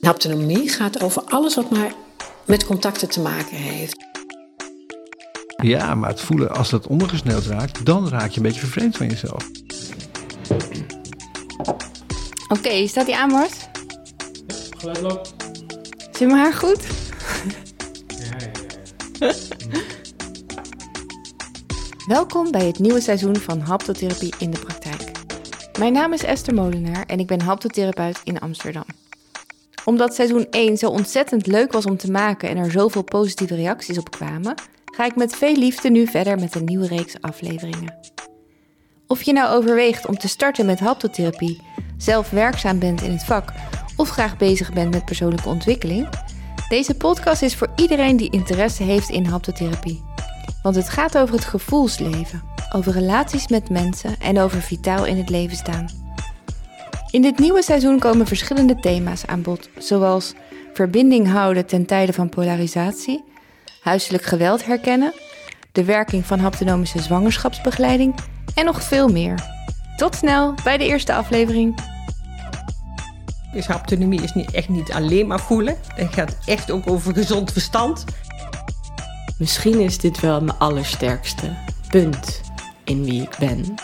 Haptonomie gaat over alles wat maar met contacten te maken heeft. Ja, maar het voelen, als dat ondergesneeuwd raakt, dan raak je een beetje vervreemd van jezelf. Oké, staat die aan, Mart? Geluid loopt. Zit mijn haar goed? Ja, ja, ja. Welkom bij het nieuwe seizoen van Haptotherapie in de praktijk. Mijn naam is Esther Molenaar en ik ben haptotherapeut in Amsterdam. Omdat seizoen 1 zo ontzettend leuk was om te maken en er zoveel positieve reacties op kwamen, ga ik met veel liefde nu verder met een nieuwe reeks afleveringen. Of je nou overweegt om te starten met haptotherapie, zelf werkzaam bent in het vak of graag bezig bent met persoonlijke ontwikkeling, deze podcast is voor iedereen die interesse heeft in haptotherapie. Want het gaat over het gevoelsleven, over relaties met mensen en over vitaal in het leven staan. In dit nieuwe seizoen komen verschillende thema's aan bod, zoals verbinding houden ten tijde van polarisatie, huiselijk geweld herkennen, de werking van haptonomische zwangerschapsbegeleiding en nog veel meer. Tot snel bij de eerste aflevering. Dus haptonomie is niet, echt niet alleen maar voelen. Het gaat echt ook over gezond verstand. Misschien is dit wel mijn allersterkste punt in wie ik ben.